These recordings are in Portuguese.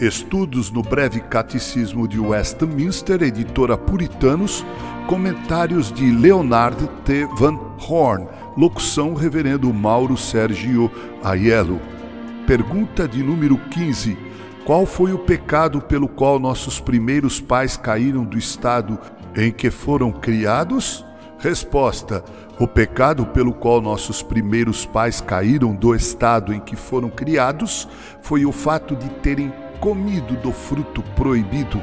Estudos no Breve Catecismo de Westminster, editora Puritanos, comentários de Leonard T. Van Horn, locução Reverendo Mauro Sérgio Aiello. Pergunta de número 15. Qual foi o pecado pelo qual nossos primeiros pais caíram do estado em que foram criados? Resposta: O pecado pelo qual nossos primeiros pais caíram do estado em que foram criados foi o fato de terem comido do fruto proibido.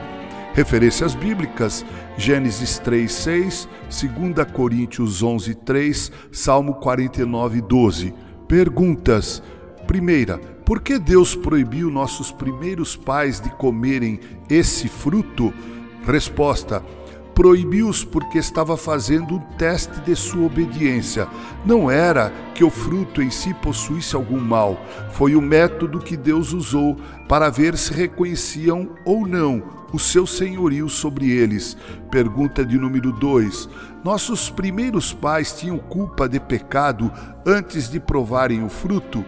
Referências bíblicas: Gênesis 3:6, 2 Coríntios 11:3, Salmo 49:12. Perguntas: Primeira, por que Deus proibiu nossos primeiros pais de comerem esse fruto? Resposta: proibiu-os porque estava fazendo um teste de sua obediência. Não era que o fruto em si possuísse algum mal, foi o método que Deus usou para ver se reconheciam ou não o seu senhorio sobre eles. Pergunta de número 2. Nossos primeiros pais tinham culpa de pecado antes de provarem o fruto?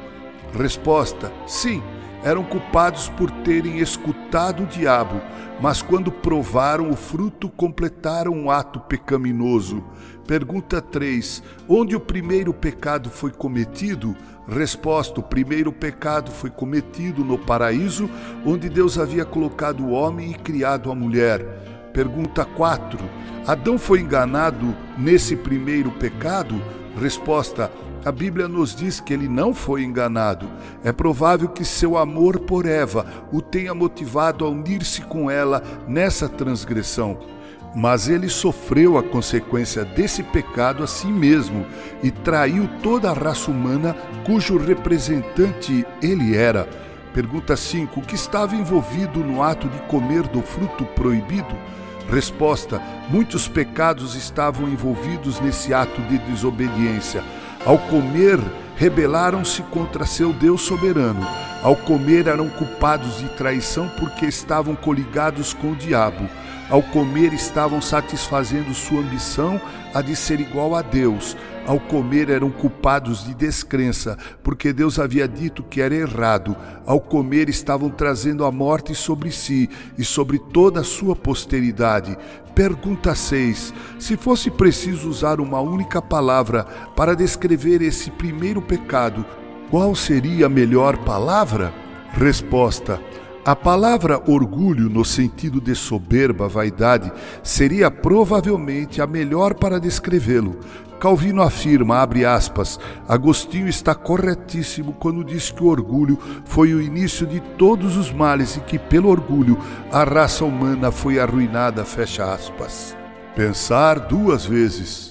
Resposta: sim eram culpados por terem escutado o diabo, mas quando provaram o fruto, completaram um ato pecaminoso. Pergunta 3: Onde o primeiro pecado foi cometido? Resposta: O primeiro pecado foi cometido no paraíso, onde Deus havia colocado o homem e criado a mulher. Pergunta 4: Adão foi enganado nesse primeiro pecado? Resposta: a Bíblia nos diz que ele não foi enganado. É provável que seu amor por Eva o tenha motivado a unir-se com ela nessa transgressão. Mas ele sofreu a consequência desse pecado a si mesmo e traiu toda a raça humana cujo representante ele era. Pergunta 5: O que estava envolvido no ato de comer do fruto proibido? Resposta: Muitos pecados estavam envolvidos nesse ato de desobediência. Ao comer, rebelaram-se contra seu Deus soberano. Ao comer, eram culpados de traição porque estavam coligados com o diabo. Ao comer, estavam satisfazendo sua ambição a de ser igual a Deus. Ao comer, eram culpados de descrença, porque Deus havia dito que era errado. Ao comer, estavam trazendo a morte sobre si e sobre toda a sua posteridade. Pergunta 6. Se fosse preciso usar uma única palavra para descrever esse primeiro pecado, qual seria a melhor palavra? Resposta: A palavra orgulho, no sentido de soberba, vaidade, seria provavelmente a melhor para descrevê-lo. Calvino afirma, abre aspas, Agostinho está corretíssimo quando diz que o orgulho foi o início de todos os males e que pelo orgulho a raça humana foi arruinada, fecha aspas. Pensar duas vezes.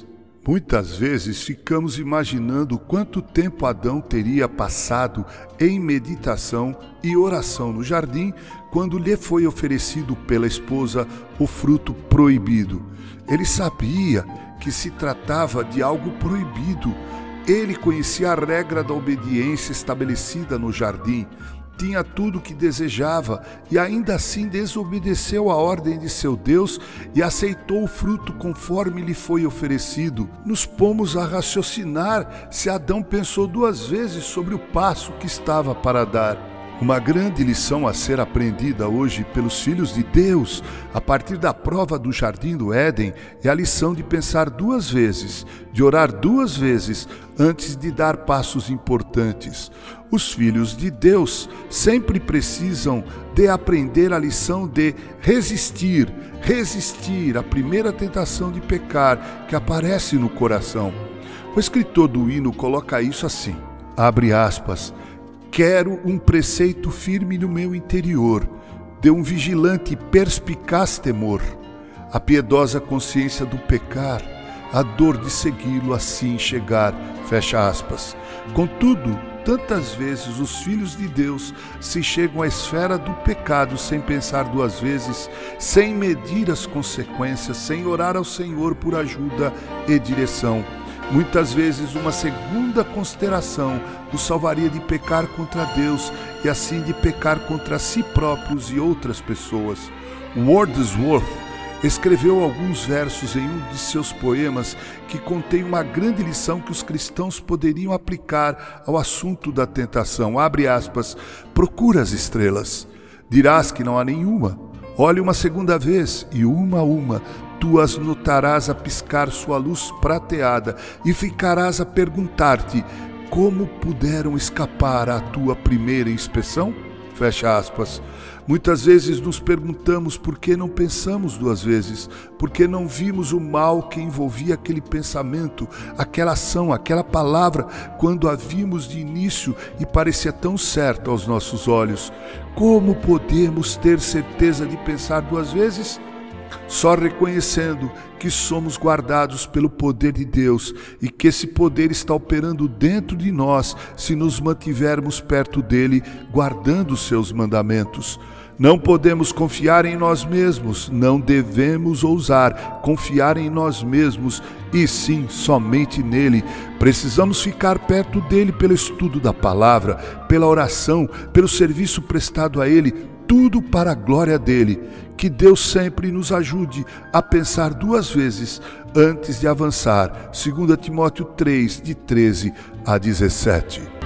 Muitas vezes ficamos imaginando quanto tempo Adão teria passado em meditação e oração no jardim quando lhe foi oferecido pela esposa o fruto proibido. Ele sabia que se tratava de algo proibido. Ele conhecia a regra da obediência estabelecida no jardim, tinha tudo o que desejava e ainda assim desobedeceu a ordem de seu Deus e aceitou o fruto conforme lhe foi oferecido. Nos pomos a raciocinar se Adão pensou duas vezes sobre o passo que estava para dar. Uma grande lição a ser aprendida hoje pelos filhos de Deus, a partir da prova do jardim do Éden, é a lição de pensar duas vezes, de orar duas vezes antes de dar passos importantes. Os filhos de Deus sempre precisam de aprender a lição de resistir, resistir à primeira tentação de pecar que aparece no coração. O escritor do hino coloca isso assim: abre aspas Quero um preceito firme no meu interior, de um vigilante e perspicaz temor, a piedosa consciência do pecar, a dor de segui-lo assim chegar. Fecha aspas. Contudo, tantas vezes os filhos de Deus se chegam à esfera do pecado sem pensar duas vezes, sem medir as consequências, sem orar ao Senhor por ajuda e direção. Muitas vezes, uma segunda consideração o salvaria de pecar contra Deus e assim de pecar contra si próprios e outras pessoas. Wordsworth escreveu alguns versos em um de seus poemas que contém uma grande lição que os cristãos poderiam aplicar ao assunto da tentação. Abre aspas: procura as estrelas. Dirás que não há nenhuma. Olhe uma segunda vez, e uma a uma tu as notarás a piscar sua luz prateada, e ficarás a perguntar-te: como puderam escapar à tua primeira inspeção? Fecha aspas. Muitas vezes nos perguntamos por que não pensamos duas vezes, por que não vimos o mal que envolvia aquele pensamento, aquela ação, aquela palavra, quando a vimos de início e parecia tão certa aos nossos olhos. Como podemos ter certeza de pensar duas vezes? Só reconhecendo que somos guardados pelo poder de Deus e que esse poder está operando dentro de nós se nos mantivermos perto dele, guardando os seus mandamentos. Não podemos confiar em nós mesmos, não devemos ousar confiar em nós mesmos e sim somente nele. Precisamos ficar perto dele pelo estudo da palavra, pela oração, pelo serviço prestado a ele, tudo para a glória dele. Que Deus sempre nos ajude a pensar duas vezes antes de avançar. 2 Timóteo 3, de 13 a 17.